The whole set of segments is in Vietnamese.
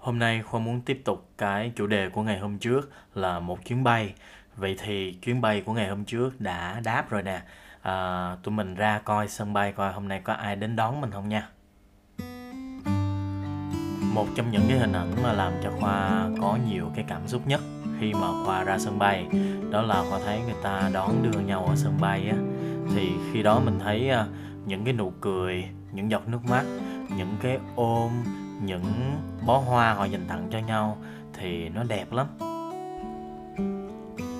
Hôm nay Khoa muốn tiếp tục cái chủ đề của ngày hôm trước là một chuyến bay. Vậy thì chuyến bay của ngày hôm trước đã đáp rồi nè. À, tụi mình ra coi sân bay coi hôm nay có ai đến đón mình không nha. Một trong những cái hình ảnh mà làm cho Khoa có nhiều cái cảm xúc nhất khi mà Khoa ra sân bay đó là Khoa thấy người ta đón đưa nhau ở sân bay á thì khi đó mình thấy à, những cái nụ cười, những giọt nước mắt, những cái ôm, những bó hoa họ dành tặng cho nhau thì nó đẹp lắm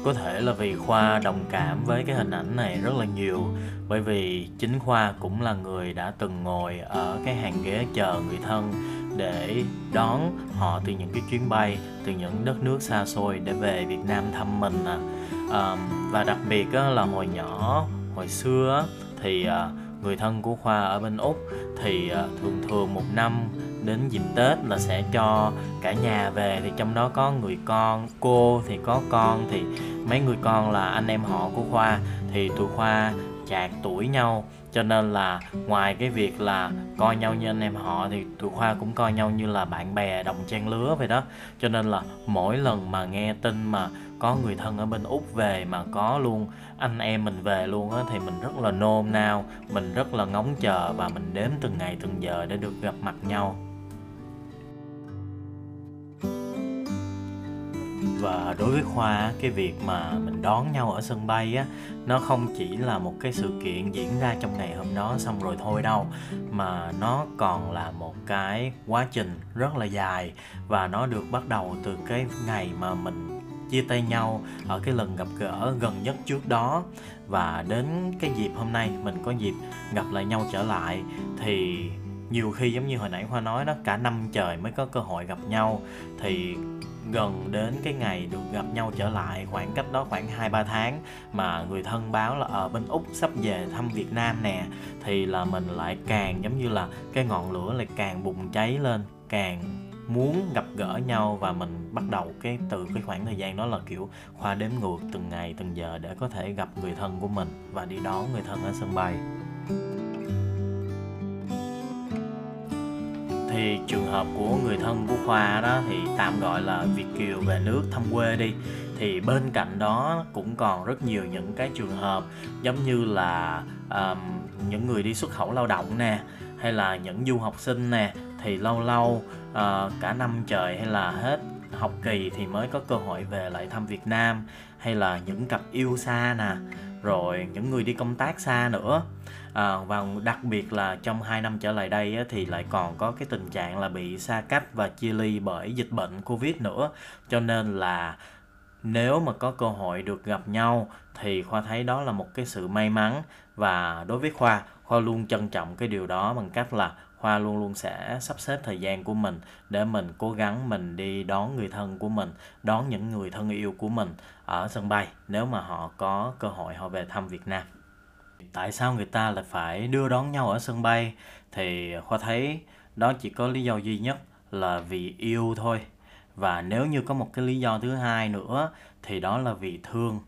có thể là vì khoa đồng cảm với cái hình ảnh này rất là nhiều bởi vì chính khoa cũng là người đã từng ngồi ở cái hàng ghế chờ người thân để đón họ từ những cái chuyến bay từ những đất nước xa xôi để về Việt Nam thăm mình à. À, và đặc biệt là hồi nhỏ hồi xưa thì à, người thân của khoa ở bên úc thì à, thường thường một năm đến dịp Tết là sẽ cho cả nhà về. Thì trong đó có người con, cô thì có con. Thì mấy người con là anh em họ của Khoa. Thì tụi Khoa chạc tuổi nhau. Cho nên là ngoài cái việc là coi nhau như anh em họ, thì tụi khoa cũng coi nhau như là bạn bè đồng trang lứa vậy đó. Cho nên là mỗi lần mà nghe tin mà có người thân ở bên úc về mà có luôn anh em mình về luôn á, thì mình rất là nôn nao, mình rất là ngóng chờ và mình đếm từng ngày từng giờ để được gặp mặt nhau. Và đối với khoa, cái việc mà mình đón nhau ở sân bay á, nó không chỉ là một cái sự kiện diễn ra trong ngày hôm đó xong rồi thôi đâu, mà nó còn là một cái quá trình rất là dài. Và nó được bắt đầu từ cái ngày mà mình chia tay nhau ở cái lần gặp gỡ gần nhất trước đó. Và đến cái dịp hôm nay mình có dịp gặp lại nhau trở lại, thì nhiều khi giống như hồi nãy Hoa nói đó, cả năm trời mới có cơ hội gặp nhau. Thì gần đến cái ngày được gặp nhau trở lại khoảng cách đó khoảng 2-3 tháng mà người thân báo là ở bên Úc sắp về thăm Việt Nam nè, thì là mình lại càng giống như là cái ngọn lửa lại càng bùng cháy lên, càng muốn gặp gỡ nhau và mình bắt đầu cái, từ cái khoảng thời gian đó là, kiểu, khoa đếm ngược từng ngày từng giờ để có thể gặp người thân của mình và đi đón người thân ở sân bay. Thì trường hợp của người thân của khoa đó thì tạm gọi là việt kiều về nước thăm quê đi. Thì bên cạnh đó cũng còn rất nhiều những cái trường hợp giống như là um, những người đi xuất khẩu lao động nè hay là những du học sinh nè thì lâu lâu uh, cả năm trời hay là hết học kỳ thì mới có cơ hội về lại thăm Việt Nam hay là những cặp yêu xa nè rồi những người đi công tác xa nữa à, và đặc biệt là trong 2 năm trở lại đây á, thì lại còn có cái tình trạng là bị xa cách và chia ly bởi dịch bệnh covid nữa. Cho nên là nếu mà có cơ hội được gặp nhau thì khoa thấy đó là một cái sự may mắn. Và đối với khoa khoa luôn trân trọng cái điều đó bằng cách là khoa luôn luôn sẽ sắp xếp thời gian của mình để mình cố gắng mình đi đón người thân của mình đón những người thân yêu của mình ở sân bay nếu mà họ có cơ hội họ về thăm việt nam tại sao người ta lại phải đưa đón nhau ở sân bay? Thì khoa thấy đó chỉ có lý do duy nhất là vì yêu thôi. Và nếu như có một cái lý do thứ hai nữa thì đó là vì thương.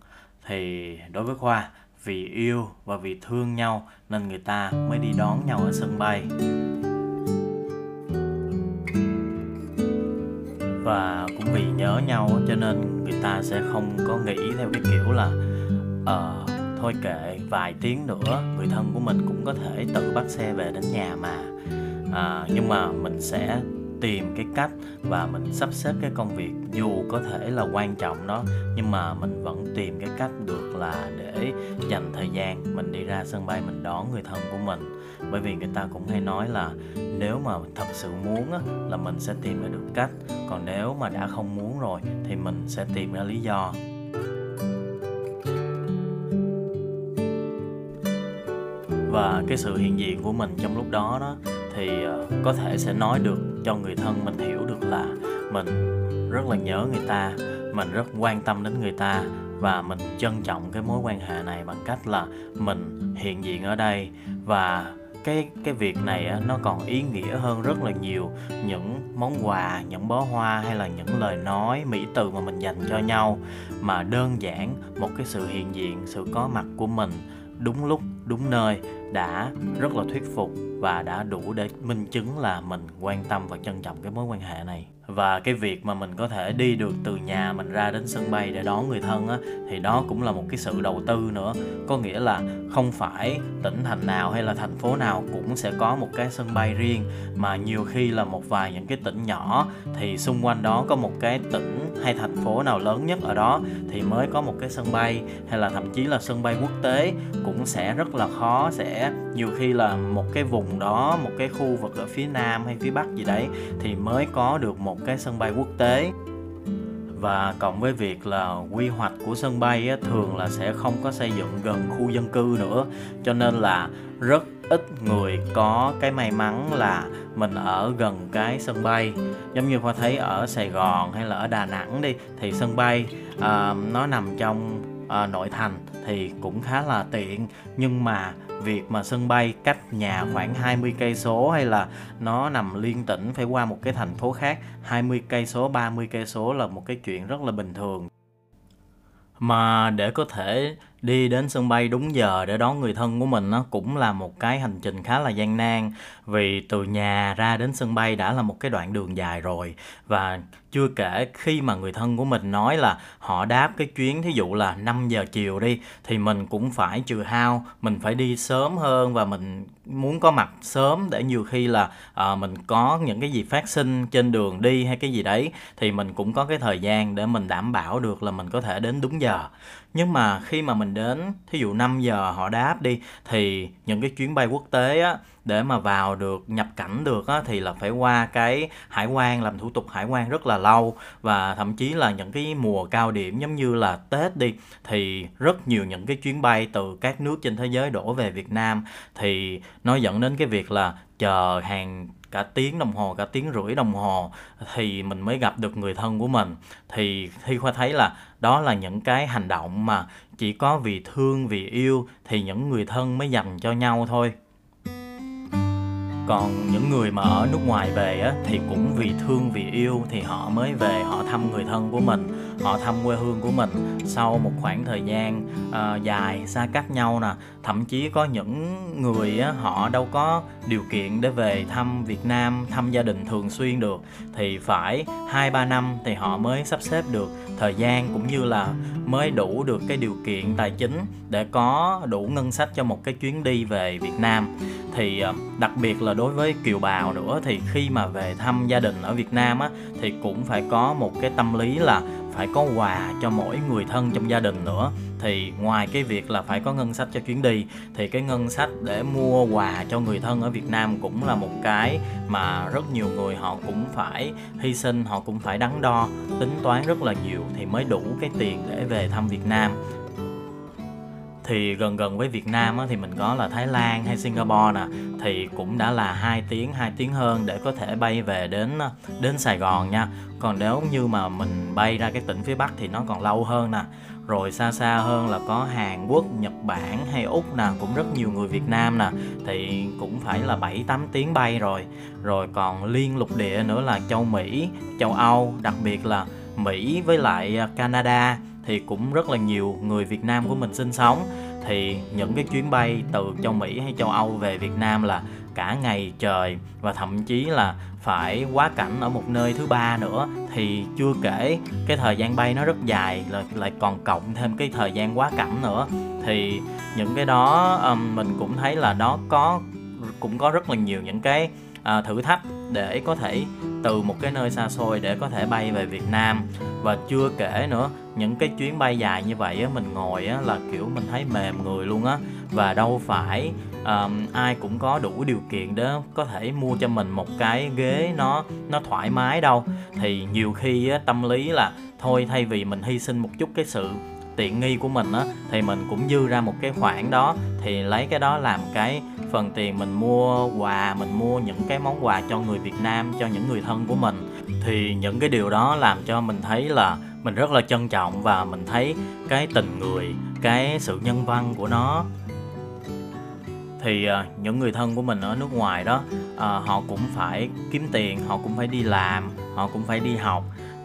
Thì đối với khoa vì yêu và vì thương nhau nên người ta mới đi đón nhau ở sân bay. Và cũng vì nhớ nhau cho nên người ta sẽ không có nghĩ theo cái kiểu là ờ uh, thôi kệ vài tiếng nữa người thân của mình cũng có thể tự bắt xe về đến nhà mà. À, nhưng mà mình sẽ tìm cái cách và mình sắp xếp cái công việc dù có thể là quan trọng đó nhưng mà mình vẫn tìm cái cách được là để dành thời gian mình đi ra sân bay mình đón người thân của mình. Bởi vì người ta cũng hay nói là nếu mà thật sự muốn á, là mình sẽ tìm ra được cách. Còn nếu mà đã không muốn rồi thì mình sẽ tìm ra lý do. Và cái sự hiện diện của mình trong lúc đó đó thì ờ, có thể sẽ nói được cho người thân mình hiểu được là mình rất là nhớ người ta mình rất quan tâm đến người ta và mình trân trọng cái mối quan hệ này bằng cách là mình hiện diện ở đây. Và cái cái việc này á, nó còn ý nghĩa hơn rất là nhiều những món quà những bó hoa hay là những lời nói mỹ từ mà mình dành cho nhau. Mà đơn giản một cái sự hiện diện sự có mặt của mình đúng lúc, đúng nơi đã rất là thuyết phục và đã đủ để minh chứng là mình quan tâm và trân trọng cái mối quan hệ này và cái việc mà mình có thể đi được từ nhà mình ra đến sân bay để đón người thân á, thì đó cũng là một cái sự đầu tư nữa. Có nghĩa là không phải tỉnh thành nào hay là thành phố nào cũng sẽ có một cái sân bay riêng, mà nhiều khi là một vài những cái tỉnh nhỏ thì xung quanh đó có một cái tỉnh hay thành phố nào lớn nhất ở đó thì mới có một cái sân bay, hay là thậm chí là sân bay quốc tế cũng sẽ rất là khó, sẽ nhiều khi là một cái vùng đó một cái khu vực ở phía nam hay phía bắc gì đấy thì mới có được một cái sân bay quốc tế. Và cộng với việc là quy hoạch của sân bay á, thường là sẽ không có xây dựng gần khu dân cư nữa. Cho nên là rất ít người có cái may mắn là mình ở gần cái sân bay. Giống như khoa thấy ở sài gòn hay là ở đà nẵng đi thì sân bay uh, nó nằm trong uh, nội thành thì cũng khá là tiện. Nhưng mà việc mà sân bay cách nhà khoảng 20 cây số hay là nó nằm liên tỉnh phải qua một cái thành phố khác 20 cây số 30 cây số là một cái chuyện rất là bình thường. Mà để có thể đi đến sân bay đúng giờ để đón người thân của mình nó cũng là một cái hành trình khá là gian nan. Vì từ nhà ra đến sân bay đã là một cái đoạn đường dài rồi. Và chưa kể khi mà người thân của mình nói là họ đáp cái chuyến thí dụ là 5 giờ chiều đi thì mình cũng phải trừ hao mình phải đi sớm hơn và mình muốn có mặt sớm để nhiều khi là à, mình có những cái gì phát sinh trên đường đi hay cái gì đấy thì mình cũng có cái thời gian để mình đảm bảo được là mình có thể đến đúng giờ nhưng mà khi mà mình đến, thí dụ 5 giờ họ đáp đi, thì những cái chuyến bay quốc tế á để mà vào được, nhập cảnh được á, thì là phải qua cái hải quan, làm thủ tục hải quan rất là lâu. Và thậm chí là những cái mùa cao điểm giống như là Tết đi, thì rất nhiều những cái chuyến bay từ các nước trên thế giới đổ về Việt Nam. Thì nó dẫn đến cái việc là chờ hàng cả tiếng đồng hồ, cả tiếng rưỡi đồng hồ thì mình mới gặp được người thân của mình. Thì khi khoa thấy là đó là những cái hành động mà chỉ có vì thương, vì yêu thì những người thân mới dành cho nhau thôi còn những người mà ở nước ngoài về á thì cũng vì thương vì yêu thì họ mới về họ thăm người thân của mình họ thăm quê hương của mình. Sau một khoảng thời gian uh, dài xa cách nhau nè thậm chí có những người á, họ đâu có điều kiện để về thăm Việt Nam thăm gia đình thường xuyên được. Thì phải hai ba năm thì họ mới sắp xếp được thời gian cũng như là mới đủ được cái điều kiện tài chính để có đủ ngân sách cho một cái chuyến đi về Việt Nam. Thì ờ, đặc biệt là đối với kiều bào nữa thì khi mà về thăm gia đình ở Việt Nam á thì cũng phải có một cái tâm lý là phải có quà cho mỗi người thân trong gia đình nữa. Thì ngoài cái việc là phải có ngân sách cho chuyến đi, thì cái ngân sách để mua quà cho người thân ở Việt Nam cũng là một cái mà rất nhiều người họ cũng phải hy sinh, họ cũng phải đắn đo, tính toán rất là nhiều thì mới đủ cái tiền để về thăm Việt Nam thì gần gần với Việt Nam á, thì mình có là Thái Lan hay Singapore nè. Thì cũng đã là hai tiếng hai tiếng hơn để có thể bay về đến ờ, đến Sài Gòn nha. Còn nếu như mà mình bay ra cái tỉnh phía Bắc thì nó còn lâu hơn nè. Rồi xa xa hơn là có Hàn Quốc, Nhật Bản hay Úc nè cũng rất nhiều người Việt Nam nè. Thì cũng phải là 7 8 tiếng bay rồi. Rồi còn liên lục địa nữa là châu Mỹ, châu Âu, đặc biệt là Mỹ với lại ờ, Canada thì cũng rất là nhiều người Việt Nam của mình sinh sống. Thì những cái chuyến bay từ châu Mỹ hay châu Âu về Việt Nam là cả ngày trời và thậm chí là phải quá cảnh ở một nơi thứ ba nữa. Thì chưa kể cái thời gian bay nó rất dài là lại còn cộng thêm cái thời gian quá cảnh nữa. Thì những cái đó um, mình cũng thấy là nó có cũng có rất là nhiều những cái uh, thử thách để có thể từ một cái nơi xa xôi để có thể bay về Việt Nam. Và chưa kể nữa những cái chuyến bay dài như vậy á mình ngồi á là kiểu mình thấy mềm người luôn á. Và đâu phải um, ai cũng có đủ điều kiện để có thể mua cho mình một cái ghế nó nó thoải mái đâu. Thì nhiều khi á, tâm lý là thôi thay vì mình hy sinh một chút cái sự tiện nghi của mình á thì mình cũng dư ra một cái khoản đó. Thì lấy cái đó làm cái phần tiền mình mua quà mình mua những cái món quà cho người Việt Nam cho những người thân của mình. Thì những cái điều đó làm cho mình thấy là mình rất là trân trọng và mình thấy cái tình người cái sự nhân văn của nó. Thì uh, những người thân của mình ở nước ngoài đó uh, họ cũng phải kiếm tiền họ cũng phải đi làm họ cũng phải đi học.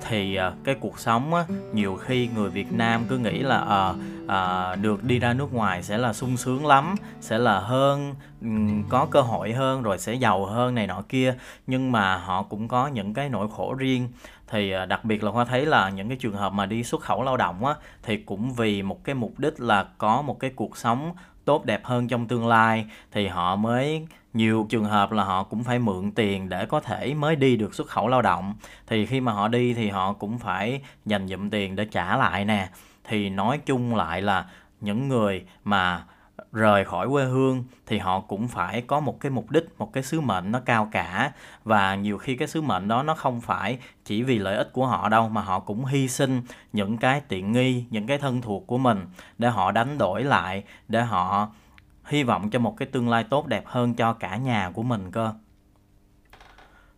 Thì à, cái cuộc sống á, nhiều khi người Việt Nam cứ nghĩ là à, à, được đi ra nước ngoài sẽ là sung sướng lắm sẽ là hơn ừ, có cơ hội hơn rồi sẽ giàu hơn này nọ kia. Nhưng mà họ cũng có những cái nỗi khổ riêng thì à, đặc biệt là Hoa thấy là những cái trường hợp mà đi xuất khẩu lao động á, thì cũng vì một cái mục đích là có một cái cuộc sống tốt đẹp hơn trong tương lai, thì họ mới, nhiều trường hợp là họ cũng phải mượn tiền để có thể mới đi được xuất khẩu lao động. Thì khi mà họ đi thì họ cũng phải dành dụm tiền để trả lại nè. Thì nói chung lại là những người mà rời khỏi quê hương thì họ cũng phải có một cái mục đích, một cái sứ mệnh nó cao cả. Và nhiều khi cái sứ mệnh đó nó không phải chỉ vì lợi ích của họ đâu, mà họ cũng hy sinh những cái tiện nghi, những cái thân thuộc của mình để họ đánh đổi lại, để họ hy vọng cho một cái tương lai tốt đẹp hơn cho cả nhà của mình cơ.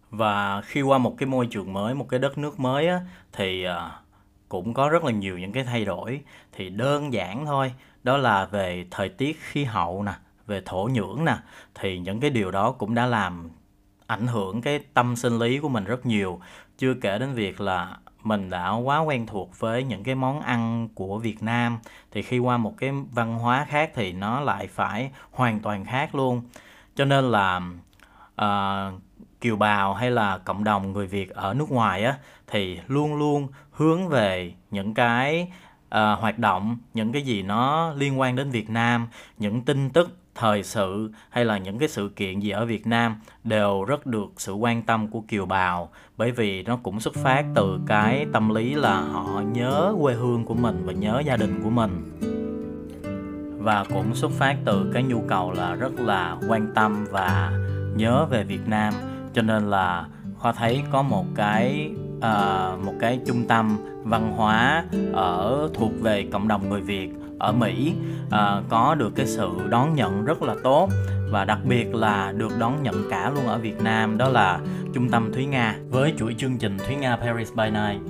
Và khi qua một cái môi trường mới, một cái đất nước mới á, thì ờ, cũng có rất là nhiều những cái thay đổi. Thì đơn giản thôi đó là về thời tiết khí hậu nè về thổ nhưỡng nè. Thì những cái điều đó cũng đã làm ảnh hưởng cái tâm sinh lý của mình rất nhiều. Chưa kể đến việc là mình đã quá quen thuộc với những cái món ăn của Việt Nam thì khi qua một cái văn hóa khác thì nó lại phải hoàn toàn khác luôn. Cho nên là uh, kiều bào hay là cộng đồng người Việt ở nước ngoài á thì luôn luôn hướng về những cái uh, hoạt động những cái gì nó liên quan đến Việt Nam những tin tức thời sự hay là những cái sự kiện gì ở Việt Nam đều rất được sự quan tâm của kiều bào. Bởi vì nó cũng xuất phát từ cái tâm lý là họ nhớ quê hương của mình và nhớ gia đình của mình. Và cũng xuất phát từ cái nhu cầu là rất là quan tâm và nhớ về Việt Nam. Cho nên là khoa thấy có một cái uh, một cái trung tâm văn hóa ở thuộc về cộng đồng người Việt ở Mỹ. Uh, có được cái sự đón nhận rất là tốt và đặc biệt là được đón nhận cả luôn ở Việt Nam đó là trung tâm Thúy Nga với chuỗi chương trình Thúy Nga Paris by Night.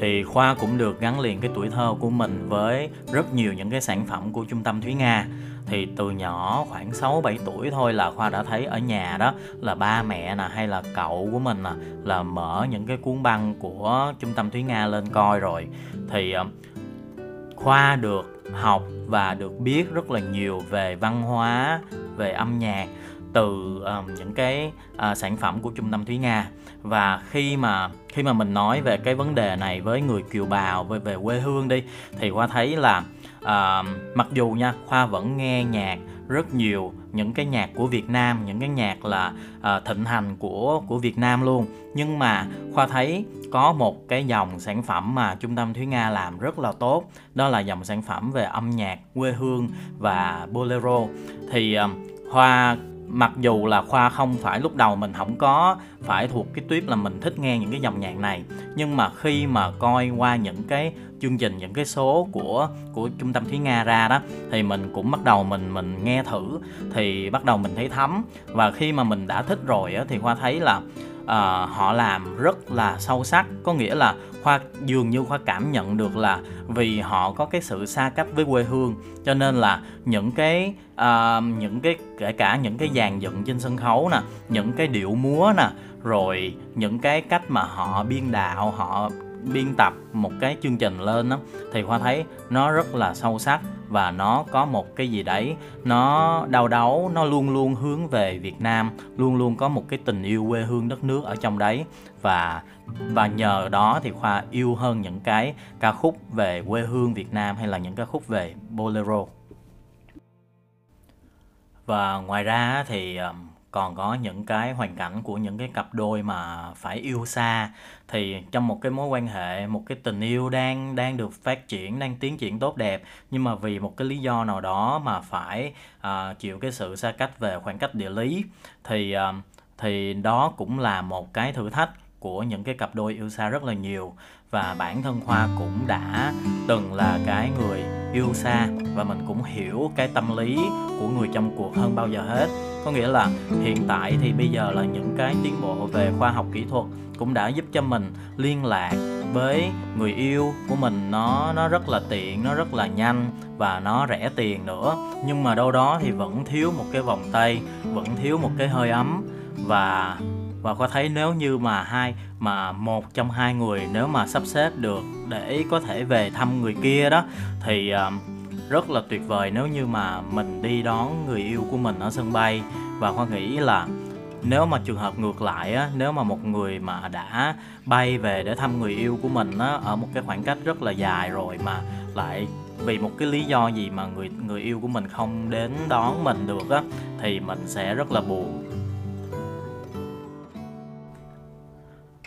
Thì Khoa cũng được gắn liền cái tuổi thơ của mình với rất nhiều những cái sản phẩm của trung tâm Thúy Nga thì từ nhỏ khoảng 6 7 tuổi thôi là Khoa đã thấy ở nhà đó là ba mẹ nè hay là cậu của mình nè là mở những cái cuốn băng của trung tâm Thúy Nga lên coi rồi. Thì ờ, Khoa được học và được biết rất là nhiều về văn hóa, về âm nhạc từ um, những cái uh, sản phẩm của trung tâm Thúy Nga. Và khi mà khi mà mình nói về cái vấn đề này với người kiều bào về về quê hương đi thì khoa thấy là à, mặc dù nha khoa vẫn nghe nhạc rất nhiều những cái nhạc của Việt Nam những cái nhạc là à, thịnh hành của của Việt Nam luôn. Nhưng mà khoa thấy có một cái dòng sản phẩm mà trung tâm Thúy Nga làm rất là tốt đó là dòng sản phẩm về âm nhạc quê hương và bolero. Thì à, khoa mặc dù là khoa không phải lúc đầu mình không có phải thuộc cái tuyếp là mình thích nghe những cái dòng nhạc này, nhưng mà khi mà coi qua những cái chương trình, những cái số của của trung tâm thúy nga ra đó, thì mình cũng bắt đầu mình mình nghe thử, thì bắt đầu mình thấy thấm. Và khi mà mình đã thích rồi á, thì khoa thấy là uh, họ làm rất là sâu sắc. Có nghĩa là khoa dường như khoa cảm nhận được là vì họ có cái sự xa cách với quê hương. Cho nên là những cái uh, những cái kể cả những cái dàn dựng trên sân khấu nè những cái điệu múa nè rồi những cái cách mà họ biên đạo họ biên tập một cái chương trình lên đó thì khoa thấy nó rất là sâu sắc và nó có một cái gì đấy, nó đau đáu, nó luôn luôn hướng về Việt Nam, luôn luôn có một cái tình yêu quê hương đất nước ở trong đấy. Và và nhờ đó thì khoa yêu hơn những cái ca khúc về quê hương Việt Nam hay là những ca khúc về bolero. Và ngoài ra thì còn có những cái hoàn cảnh của những cái cặp đôi mà phải yêu xa thì trong một cái mối quan hệ một cái tình yêu đang đang được phát triển đang tiến triển tốt đẹp nhưng mà vì một cái lý do nào đó mà phải uh, chịu cái sự xa cách về khoảng cách địa lý thì uh, thì đó cũng là một cái thử thách của những cái cặp đôi yêu xa rất là nhiều và bản thân Khoa cũng đã từng là cái người yêu xa và mình cũng hiểu cái tâm lý của người trong cuộc hơn bao giờ hết. Có nghĩa là hiện tại thì bây giờ là những cái tiến bộ về khoa học kỹ thuật cũng đã giúp cho mình liên lạc với người yêu của mình. Nó nó rất là tiện, nó rất là nhanh và nó rẻ tiền nữa. Nhưng mà đâu đó thì vẫn thiếu một cái vòng tay, vẫn thiếu một cái hơi ấm. Và và có thấy nếu như mà hai mà một trong hai người nếu mà sắp xếp được để có thể về thăm người kia đó thì um, rất là tuyệt vời nếu như mà mình đi đón người yêu của mình ở sân bay. Và khoa nghĩ là nếu mà trường hợp ngược lại á nếu mà một người mà đã bay về để thăm người yêu của mình á ở một cái khoảng cách rất là dài rồi mà lại vì một cái lý do gì mà người người yêu của mình không đến đón mình được á thì mình sẽ rất là buồn.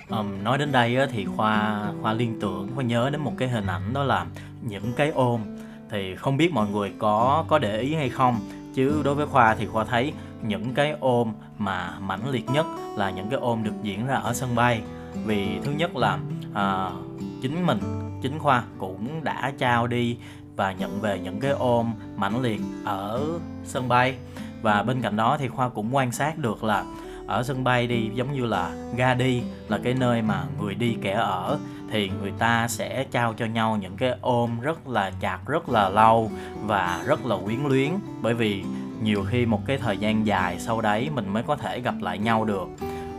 Um, nói đến đây á, thì khoa khoa liên tưởng khoa nhớ đến một cái hình ảnh đó là những cái ôm. Thì không biết mọi người có có để ý hay không chứ đối với khoa thì khoa thấy những cái ôm mà mãnh liệt nhất là những cái ôm được diễn ra ở sân bay. Vì thứ nhất là à, chính mình chính khoa cũng đã trao đi và nhận về những cái ôm mãnh liệt ở sân bay. Và bên cạnh đó thì khoa cũng quan sát được là ở sân bay đi giống như là ga đi là cái nơi mà người đi kẻ ở. Thì người ta sẽ trao cho nhau những cái ôm rất là chặt rất là lâu và rất là quyến luyến. Bởi vì nhiều khi một cái thời gian dài sau đấy mình mới có thể gặp lại nhau được.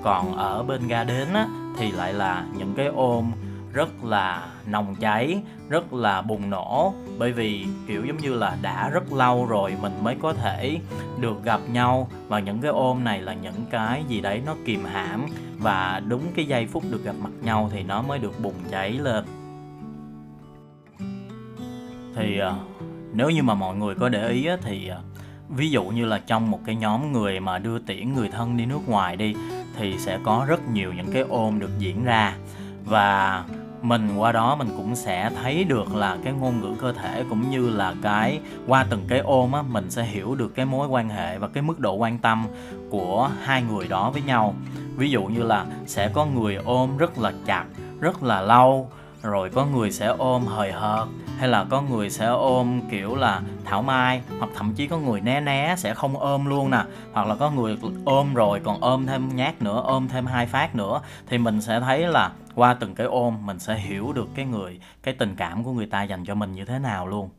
Còn ở bên ga đến á, thì lại là những cái ôm rất là nồng cháy rất là bùng nổ bởi vì, kiểu, giống như là đã rất lâu rồi mình mới có thể được gặp nhau và những cái ôm này là những cái gì đấy nó kìm hãm và đúng cái giây phút được gặp mặt nhau thì nó mới được bùng cháy lên. Thì ờ, nếu như mà mọi người có để ý thì ờ, ví dụ như là trong một cái nhóm người mà đưa tiễn người thân đi nước ngoài đi thì sẽ có rất nhiều những cái ôm được diễn ra và mình qua đó mình cũng sẽ thấy được là cái ngôn ngữ cơ thể cũng như là cái, qua từng cái ôm á, mình sẽ hiểu được cái mối quan hệ và cái mức độ quan tâm của hai người đó với nhau. Ví dụ như là sẽ có người ôm rất là chặt, rất là lâu, rồi có người sẽ ôm hời hợt, hay là có người sẽ ôm kiểu là thảo mai, hoặc thậm chí có người né né sẽ không ôm luôn nè. Hoặc là có người ôm rồi còn ôm thêm nhát nữa, ôm thêm hai phát nữa, thì mình sẽ thấy là qua từng cái ôm mình sẽ hiểu được cái người cái tình cảm của người ta dành cho mình như thế nào luôn.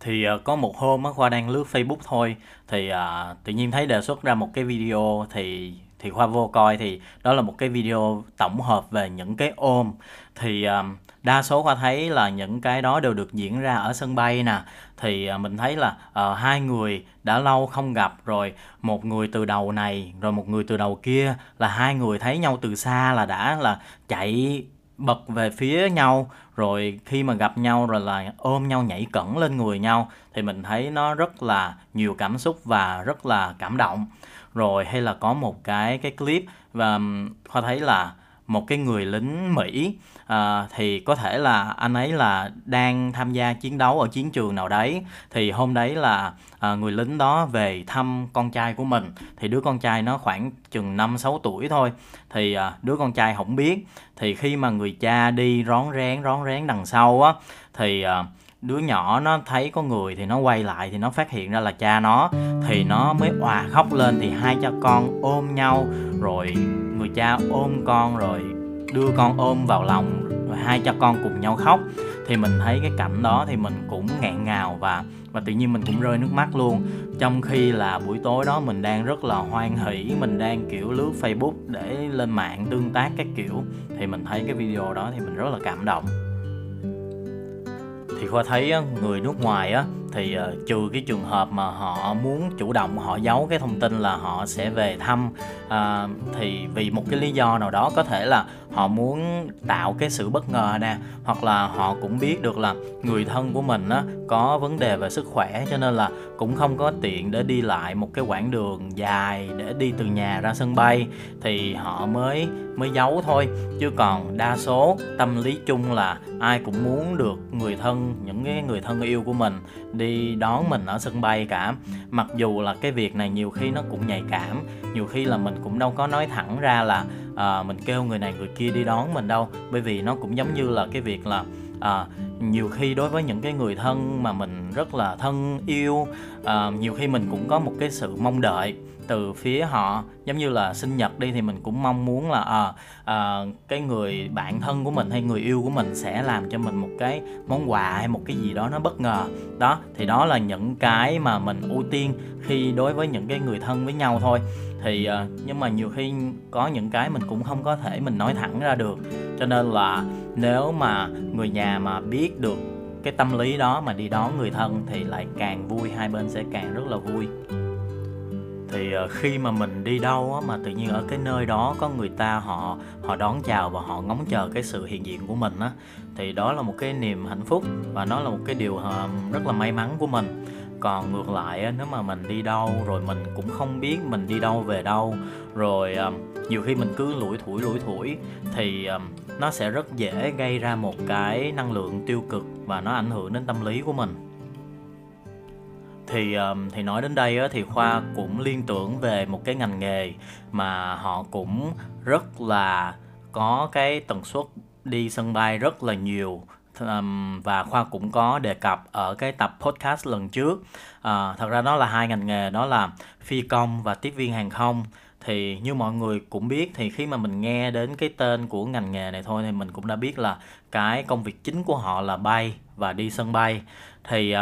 Thì uh, có một hôm á khoa đang lướt facebook thôi thì uh, tự nhiên thấy đề xuất ra một cái video thì thì khoa vô coi thì đó là một cái video tổng hợp về những cái ôm. Thì uh, đa số khoa thấy là những cái đó đều được diễn ra ở sân bay nè. Thì à, mình thấy là uh, hai người đã lâu không gặp rồi. Một người từ đầu này rồi một người từ đầu kia. Là hai người thấy nhau từ xa là đã là chạy bật về phía nhau. Rồi khi mà gặp nhau rồi là ôm nhau nhảy cẩn lên người nhau. Thì mình thấy nó rất là nhiều cảm xúc và rất là cảm động. Rồi hay là có một cái cái clip và khoa thấy là một cái người lính Mỹ à, thì có thể là anh ấy là đang tham gia chiến đấu ở chiến trường nào đấy. Thì hôm đấy là à, người lính đó về thăm con trai của mình. Thì đứa con trai nó khoảng chừng 5 6 tuổi thôi. Thì à, đứa con trai không biết. Thì khi mà người cha đi rón rén rón rén đằng sau á thì à, đứa nhỏ nó thấy có người thì nó quay lại thì nó phát hiện ra là cha nó, thì nó mới òa khóc lên thì hai cha con ôm nhau, rồi người cha ôm con, rồi đưa con ôm vào lòng, rồi hai cha con cùng nhau khóc. Thì mình thấy cái cảnh đó thì mình cũng ngẹn ngào và và tự nhiên mình cũng rơi nước mắt luôn. Trong khi là buổi tối đó mình đang rất là hoan hỷ, mình đang kiểu lướt facebook để lên mạng tương tác các kiểu, thì mình thấy cái video đó thì mình rất là cảm động thì khoa thấy người nước ngoài á thì uh, trừ cái trường hợp mà họ muốn chủ động họ giấu cái thông tin là họ sẽ về thăm uh, thì vì một cái lý do nào đó có thể là họ muốn tạo cái sự bất ngờ nè hoặc là họ cũng biết được là người thân của mình á có vấn đề về sức khỏe cho nên là cũng không có tiện để đi lại một cái quãng đường dài để đi từ nhà ra sân bay thì họ mới mới giấu thôi. Chứ còn đa số tâm lý chung là ai cũng muốn được người thân những cái người thân yêu của mình đi đón mình ở sân bay cả. Mặc dù là cái việc này nhiều khi nó cũng nhạy cảm nhiều khi là mình cũng đâu có nói thẳng ra là à, mình kêu người này người kia đi đón mình đâu. Bởi vì nó cũng giống như là cái việc là à, nhiều khi đối với những cái người thân mà mình rất là thân yêu à, nhiều khi mình cũng có một cái sự mong đợi từ phía họ. Giống như là sinh nhật đi thì mình cũng mong muốn là à, à, cái người bạn thân của mình hay người yêu của mình sẽ làm cho mình một cái món quà hay một cái gì đó nó bất ngờ. Đó thì đó là những cái mà mình ưu tiên khi đối với những cái người thân với nhau thôi. Thì ờ, nhưng mà nhiều khi có những cái mình cũng không có thể mình nói thẳng ra được. Cho nên là nếu mà người nhà mà biết được cái tâm lý đó mà đi đón người thân thì lại càng vui hai bên sẽ càng rất là vui thì ờ, khi mà mình đi đâu á, mà tự nhiên ở cái nơi đó có người ta họ họ đón chào và họ ngóng chờ cái sự hiện diện của mình á thì đó là một cái niềm hạnh phúc và nó là một cái điều ờ, rất là may mắn của mình. Còn ngược lại nếu mà mình đi đâu rồi mình cũng không biết mình đi đâu về đâu rồi ờ, nhiều khi mình cứ lủi thủi lủi thủi thì nó sẽ rất dễ gây ra một cái năng lượng tiêu cực và nó ảnh hưởng đến tâm lý của mình thì thì nói đến đây thì khoa cũng liên tưởng về một cái ngành nghề mà họ cũng rất là có cái tần suất đi sân bay rất là nhiều. Và khoa cũng có đề cập ở cái tập podcast lần trước. À, thật ra nó là hai ngành nghề đó là phi công và tiếp viên hàng không. Thì như mọi người cũng biết thì khi mà mình nghe đến cái tên của ngành nghề này thôi thì mình cũng đã biết là cái công việc chính của họ là bay và đi sân bay. Thì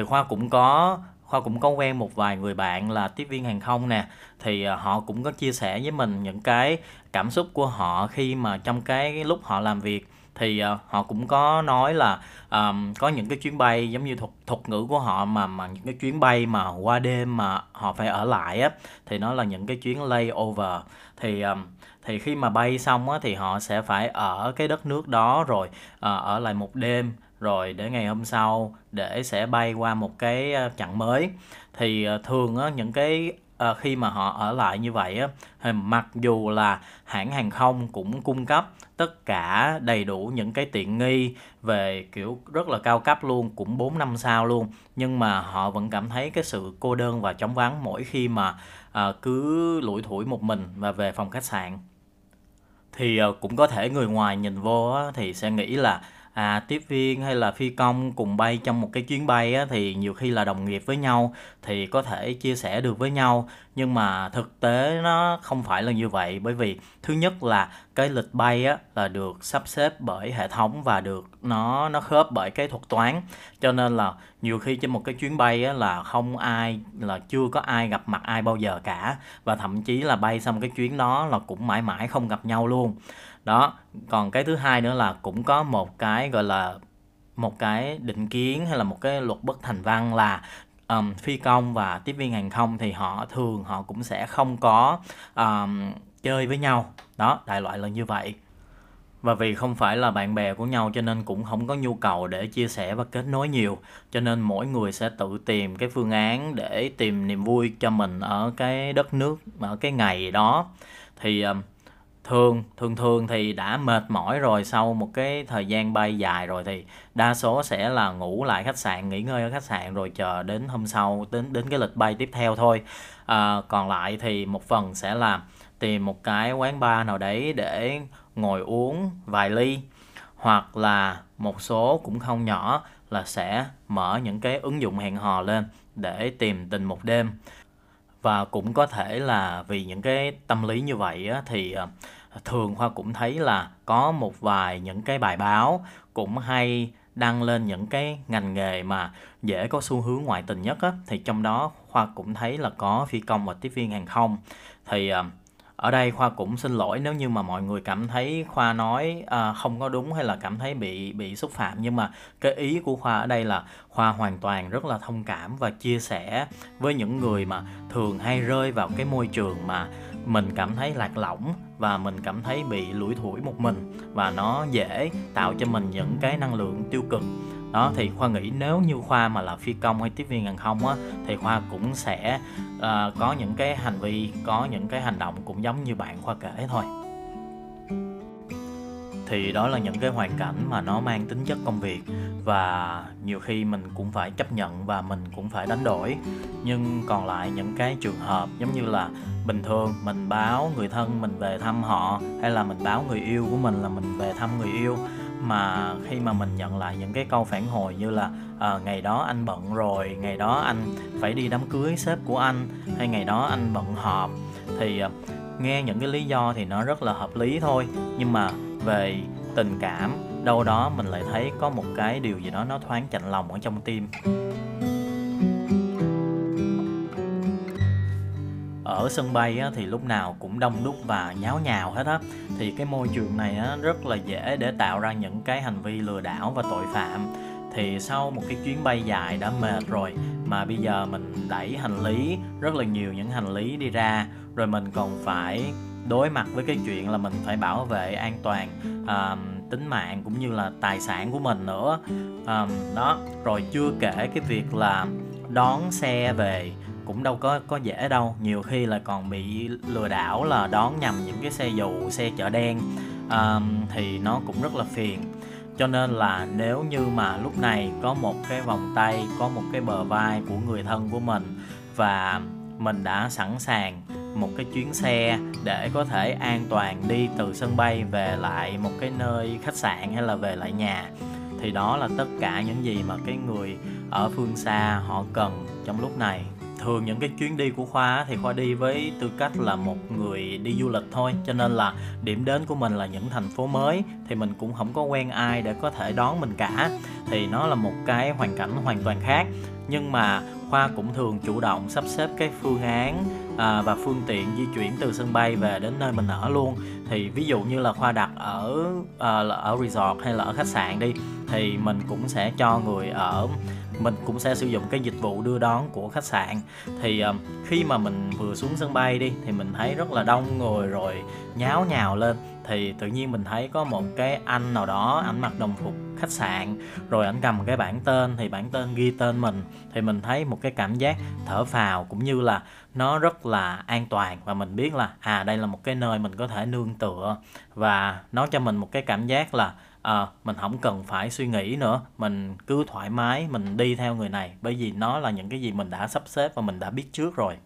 thì khoa cũng có khoa cũng có quen một vài người bạn là tiếp viên hàng không nè. Thì à, họ cũng có chia sẻ với mình những cái cảm xúc của họ khi mà trong cái lúc họ làm việc. Thì uh, họ cũng có nói là um, có những cái chuyến bay giống như thuật thuật ngữ của họ mà mà những cái chuyến bay mà qua đêm mà họ phải ở lại á thì nó là những cái chuyến layover. Thì um, thì khi mà bay xong á thì họ sẽ phải ở cái đất nước đó rồi uh, ở lại một đêm rồi để ngày hôm sau để sẽ bay qua một cái ờ, chặng mới. Thì ờ, thường á những cái à, khi mà họ ở lại như vậy á thì mặc dù là hãng hàng không cũng cung cấp tất cả đầy đủ những cái tiện nghi về kiểu rất là cao cấp luôn cũng 4 năm sao luôn nhưng mà họ vẫn cảm thấy cái sự cô đơn và chóng vắng mỗi khi mà à, cứ lủi thủi một mình và về phòng khách sạn. Thì à, cũng có thể người ngoài nhìn vô á, thì sẽ nghĩ là à, tiếp viên hay là phi công cùng bay trong một cái chuyến bay á, thì nhiều khi là đồng nghiệp với nhau thì có thể chia sẻ được với nhau. Nhưng mà thực tế nó không phải là như vậy. Bởi vì thứ nhất là cái lịch bay á là được sắp xếp bởi hệ thống và được nó nó khớp bởi cái thuật toán. Cho nên là nhiều khi trên một cái chuyến bay á là không ai là chưa có ai gặp mặt ai bao giờ cả. Và thậm chí là bay xong cái chuyến đó là cũng mãi mãi không gặp nhau luôn đó còn cái thứ hai nữa là cũng có một cái gọi là một cái định kiến hay là một cái luật bất thành văn là um, phi công và tiếp viên hàng không thì họ thường họ cũng sẽ không có um, chơi với nhau. Đó đại loại là như vậy. Và vì không phải là bạn bè của nhau cho nên cũng không có nhu cầu để chia sẻ và kết nối nhiều. Cho nên mỗi người sẽ tự tìm cái phương án để tìm niềm vui cho mình ở cái đất nước ở cái ngày đó. Thì um, thường thường thường thì đã mệt mỏi rồi sau một cái thời gian bay dài rồi thì đa số sẽ là ngủ lại khách sạn nghỉ ngơi ở khách sạn rồi chờ đến hôm sau đến đến cái lịch bay tiếp theo thôi. À, còn lại thì một phần sẽ là tìm một cái quán bar nào đấy để ngồi uống vài ly hoặc là một số cũng không nhỏ là sẽ mở những cái ứng dụng hẹn hò lên để tìm tình một đêm và cũng có thể là vì những cái tâm lý như vậy á, thì ờ, thường Khoa cũng thấy là có một vài những cái bài báo cũng hay đăng lên những cái ngành nghề mà dễ có xu hướng ngoại tình nhất á, thì trong đó Khoa cũng thấy là có phi công và tiếp viên hàng không. Thì ờ, ở đây khoa cũng xin lỗi nếu như mà mọi người cảm thấy khoa nói à, không có đúng hay là cảm thấy bị bị xúc phạm. Nhưng mà cái ý của khoa ở đây là khoa hoàn toàn rất là thông cảm và chia sẻ với những người mà thường hay rơi vào cái môi trường mà mình cảm thấy lạc lõng và mình cảm thấy bị lủi thủi một mình và nó dễ tạo cho mình những cái năng lượng tiêu cực. Đó thì khoa nghĩ nếu như khoa mà là phi công hay tiếp viên hàng không á thì khoa cũng sẽ uh, có những cái hành vi có những cái hành động cũng giống như bạn khoa kể thôi. Thì đó là những cái hoàn cảnh mà nó mang tính chất công việc và nhiều khi mình cũng phải chấp nhận và mình cũng phải đánh đổi. Nhưng còn lại những cái trường hợp giống như là bình thường mình báo người thân mình về thăm họ hay là mình báo người yêu của mình là mình về thăm người yêu mà khi mà mình nhận lại những cái câu phản hồi như là à, ngày đó anh bận rồi ngày đó anh phải đi đám cưới sếp của anh hay ngày đó anh bận họp. Thì ờ, nghe những cái lý do thì nó rất là hợp lý thôi. Nhưng mà về tình cảm đâu đó mình lại thấy có một cái điều gì đó nó thoáng chạnh lòng ở trong tim. Ở sân bay á, thì lúc nào cũng đông đúc và nháo nhào hết á. Thì cái môi trường này á, rất là dễ để tạo ra những cái hành vi lừa đảo và tội phạm. Thì sau một cái chuyến bay dài đã mệt rồi mà bây giờ mình đẩy hành lý rất là nhiều những hành lý đi ra. Rồi mình còn phải đối mặt với cái chuyện là mình phải bảo vệ an toàn uh, tính mạng cũng như là tài sản của mình nữa. Um, đó rồi chưa kể cái việc là đón xe về cũng đâu có có dễ đâu. Nhiều khi là còn bị lừa đảo là đón nhầm những cái xe dù xe chợ đen. Um, thì nó cũng rất là phiền. Cho nên là nếu như mà lúc này có một cái vòng tay có một cái bờ vai của người thân của mình và mình đã sẵn sàng một cái chuyến xe để có thể an toàn đi từ sân bay về lại một cái nơi khách sạn hay là về lại nhà. Thì đó là tất cả những gì mà cái người ở phương xa họ cần trong lúc này thường những cái chuyến đi của khoa thì khoa đi với tư cách là một người đi du lịch thôi. Cho nên là điểm đến của mình là những thành phố mới thì mình cũng không có quen ai để có thể đón mình cả. Thì nó là một cái hoàn cảnh hoàn toàn khác. Nhưng mà khoa cũng thường chủ động sắp xếp cái phương án à, và phương tiện di chuyển từ sân bay về đến nơi mình ở luôn. Thì ví dụ như là khoa đặt ở à, ở resort hay là ở khách sạn đi thì mình cũng sẽ cho người ở mình cũng sẽ sử dụng cái dịch vụ đưa đón của khách sạn. Thì ờ, khi mà mình vừa xuống sân bay đi, thì mình thấy rất là đông người rồi nháo nhào lên. Thì tự nhiên mình thấy có một cái anh nào đó, ảnh mặc đồng phục khách sạn, rồi ảnh cầm cái bảng tên, thì bảng tên ghi tên mình. Thì mình thấy một cái cảm giác thở phào cũng như là nó rất là an toàn và mình biết là à đây là một cái nơi mình có thể nương tựa và nó cho mình một cái cảm giác là à, mình không cần phải suy nghĩ nữa mình cứ thoải mái mình đi theo người này bởi vì nó là những cái gì mình đã sắp xếp và mình đã biết trước rồi.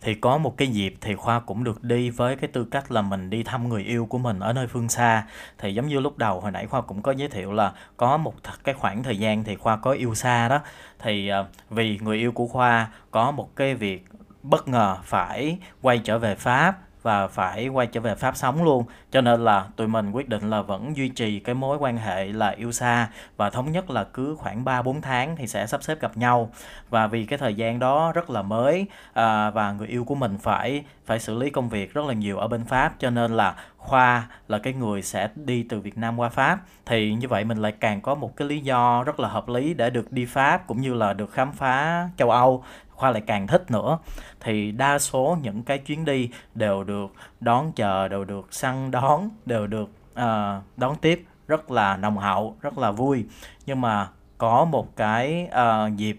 Thì có một cái dịp thì khoa cũng được đi với cái tư cách là mình đi thăm người yêu của mình ở nơi phương xa. Thì giống như lúc đầu hồi nãy khoa cũng có giới thiệu là có một cái khoảng thời gian thì khoa có yêu xa đó. Thì uh, vì người yêu của khoa có một cái việc bất ngờ phải quay trở về pháp và phải quay trở về Pháp sống luôn. Cho nên là tụi mình quyết định là vẫn duy trì cái mối quan hệ là yêu xa và thống nhất là cứ khoảng 3 4 tháng thì sẽ sắp xếp gặp nhau. Và vì cái thời gian đó rất là mới à, và người yêu của mình phải phải xử lý công việc rất là nhiều ở bên Pháp. Cho nên là Khoa là cái người sẽ đi từ Việt Nam qua Pháp. Thì như vậy mình lại càng có một cái lý do rất là hợp lý để được đi Pháp cũng như là được khám phá châu Âu khoa lại càng thích nữa. Thì đa số những cái chuyến đi đều được đón chờ đều được săn đón đều được uh, đón tiếp. Rất là nồng hậu rất là vui. Nhưng mà có một cái uh, dịp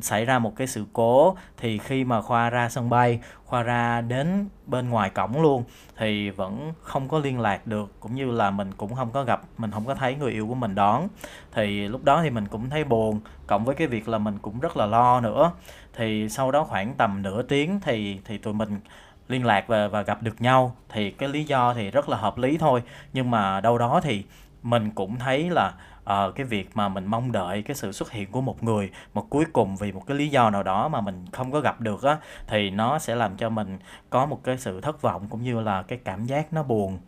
xảy ra một cái sự cố, thì khi mà khoa ra sân bay, khoa ra đến bên ngoài cổng luôn, thì vẫn không có liên lạc được, cũng như là mình cũng không có gặp, mình không có thấy người yêu của mình đón. Thì lúc đó thì mình cũng thấy buồn, cộng với cái việc là mình cũng rất là lo nữa. Thì sau đó khoảng tầm nửa tiếng thì thì tụi mình liên lạc và và gặp được nhau. Thì cái lý do thì rất là hợp lý thôi, nhưng mà đâu đó thì mình cũng thấy là uh, cái việc mà mình mong đợi cái sự xuất hiện của một người mà cuối cùng vì một cái lý do nào đó mà mình không có gặp được á thì nó sẽ làm cho mình có một cái sự thất vọng cũng như là cái cảm giác nó buồn.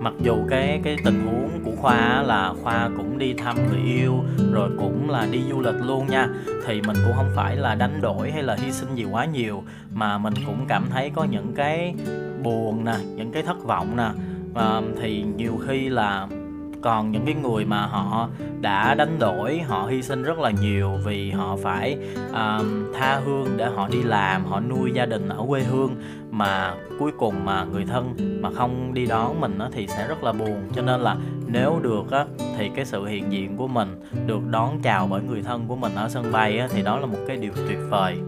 Mặc dù cái cái tình huống của khoa là khoa cũng đi thăm người yêu rồi cũng là đi du lịch luôn nha thì mình cũng không phải là đánh đổi hay là hy sinh gì quá nhiều mà mình cũng cảm thấy có những cái buồn nè những cái thất vọng nè à, thì nhiều khi là còn những cái người mà họ đã đánh đổi họ hy sinh rất là nhiều vì họ phải uh, tha hương để họ đi làm họ nuôi gia đình ở quê hương. Mà cuối cùng mà người thân mà không đi đón mình á, thì sẽ rất là buồn. Cho nên là nếu được á, thì cái sự hiện diện của mình được đón chào bởi người thân của mình ở sân bay á, thì đó là một cái điều tuyệt vời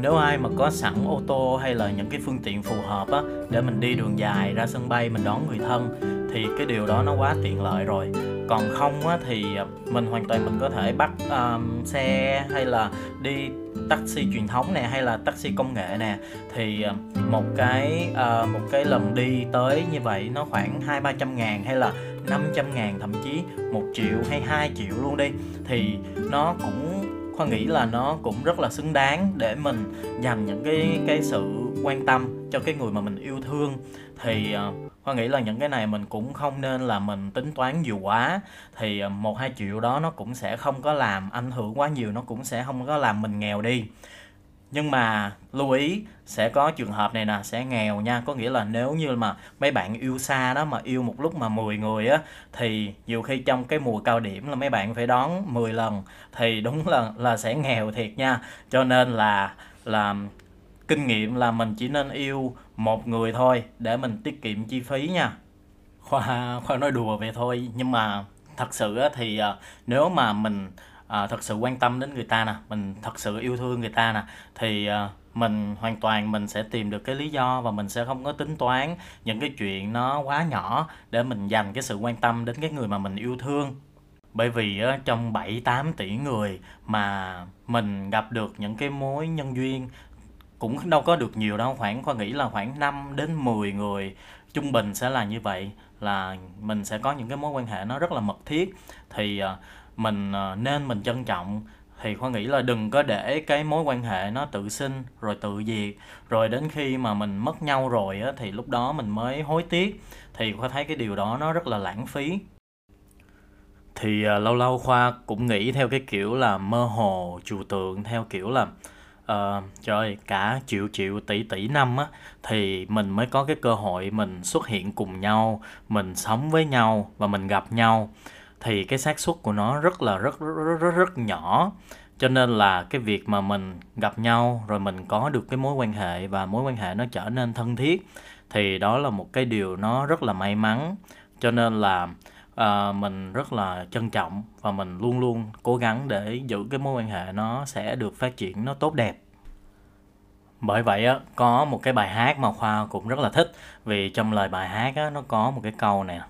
nếu ai mà có sẵn ô tô hay là những cái phương tiện phù hợp á để mình đi đường dài ra sân bay mình đón người thân thì cái điều đó nó quá tiện lợi rồi. Còn không á, thì mình hoàn toàn mình có thể bắt um, xe hay là đi taxi truyền thống nè hay là taxi công nghệ nè. Thì ờ, một cái uh, một cái lần đi tới như vậy nó khoảng hai ba trăm ngàn hay là 500 ngàn thậm chí một triệu hay 2 triệu luôn đi. Thì nó cũng khoa nghĩ là nó cũng rất là xứng đáng để mình dành những cái cái sự quan tâm cho cái người mà mình yêu thương. Thì uh, khoa nghĩ là những cái này mình cũng không nên là mình tính toán nhiều quá. Thì uh, một hai triệu đó nó cũng sẽ không có làm ảnh hưởng quá nhiều nó cũng sẽ không có làm mình nghèo đi nhưng mà lưu ý sẽ có trường hợp này nè sẽ nghèo nha. Có nghĩa là nếu như mà mấy bạn yêu xa đó mà yêu một lúc mà 10 người á thì nhiều khi trong cái mùa cao điểm là mấy bạn phải đón 10 lần thì đúng là là sẽ nghèo thiệt nha. Cho nên là là kinh nghiệm là mình chỉ nên yêu một người thôi để mình tiết kiệm chi phí nha. Khoa khoa nói đùa vậy thôi. Nhưng mà thật sự á, thì à, nếu mà mình à, thật sự quan tâm đến người ta nè mình thật sự yêu thương người ta nè thì à, mình hoàn toàn mình sẽ tìm được cái lý do và mình sẽ không có tính toán những cái chuyện nó quá nhỏ để mình dành cái sự quan tâm đến cái người mà mình yêu thương. Bởi vì á, trong 7 8 tỷ người mà mình gặp được những cái mối nhân duyên cũng đâu có được nhiều đâu khoảng khoa nghĩ là khoảng 5 đến 10 người trung bình sẽ là như vậy là mình sẽ có những cái mối quan hệ nó rất là mật thiết. Thì uh, mình ờ, nên mình trân trọng thì khoa nghĩ là đừng có để cái mối quan hệ nó tự sinh rồi tự diệt. Rồi đến khi mà mình mất nhau rồi á, thì lúc đó mình mới hối tiếc. Thì khoa thấy cái điều đó nó rất là lãng phí. Thì uh, lâu lâu khoa cũng nghĩ theo cái kiểu là mơ hồ trừu tượng theo kiểu là uh, trời cả triệu triệu tỷ tỷ năm á thì mình mới có cái cơ hội mình xuất hiện cùng nhau mình sống với nhau và mình gặp nhau thì cái xác suất của nó rất là rất rất rất rất, rất nhỏ. Cho nên là cái việc mà mình gặp nhau rồi mình có được cái mối quan hệ và mối quan hệ nó trở nên thân thiết thì đó là một cái điều nó rất là may mắn. Cho nên là uh, mình rất là trân trọng và mình luôn luôn cố gắng để giữ cái mối quan hệ nó sẽ được phát triển nó tốt đẹp. Bởi vậy á có một cái bài hát mà khoa cũng rất là thích vì trong lời bài hát á nó có một cái câu này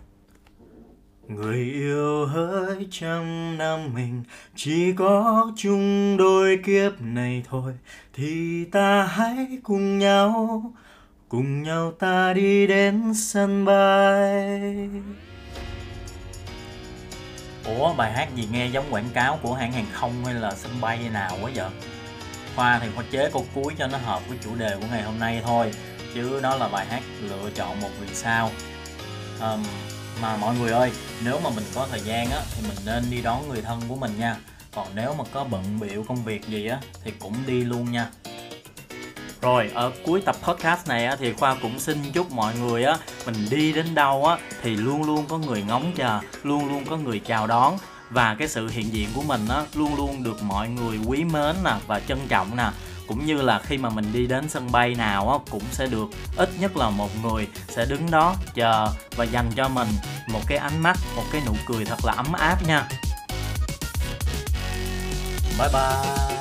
Người yêu hỡi trăm năm mình chỉ có chung đôi kiếp này thôi. Thì ta hãy cùng nhau cùng nhau ta đi đến sân bay. Ủa bài hát gì nghe giống quảng cáo của hãng hàng không hay là sân bay nào quá vậy? Khoa thì khoa chế câu cuối cho nó hợp với chủ đề của ngày hôm nay thôi Chứ đó là bài hát lựa chọn một vì sao. Um, mà mọi người ơi nếu mà mình có thời gian á thì mình nên đi đón người thân của mình nha. Còn nếu mà có bận biểu công việc gì á thì cũng đi luôn nha. Rồi ở cuối tập podcast này á, thì khoa cũng xin chúc mọi người á mình đi đến đâu á thì luôn luôn có người ngóng chờ luôn luôn có người chào đón. Và cái sự hiện diện của mình á luôn luôn được mọi người quý mến nè và trân trọng nè cũng như là khi mà mình đi đến sân bay nào á, cũng sẽ được ít nhất là một người sẽ đứng đó chờ và dành cho mình một cái ánh mắt một cái nụ cười thật là ấm áp nha. Bye bye.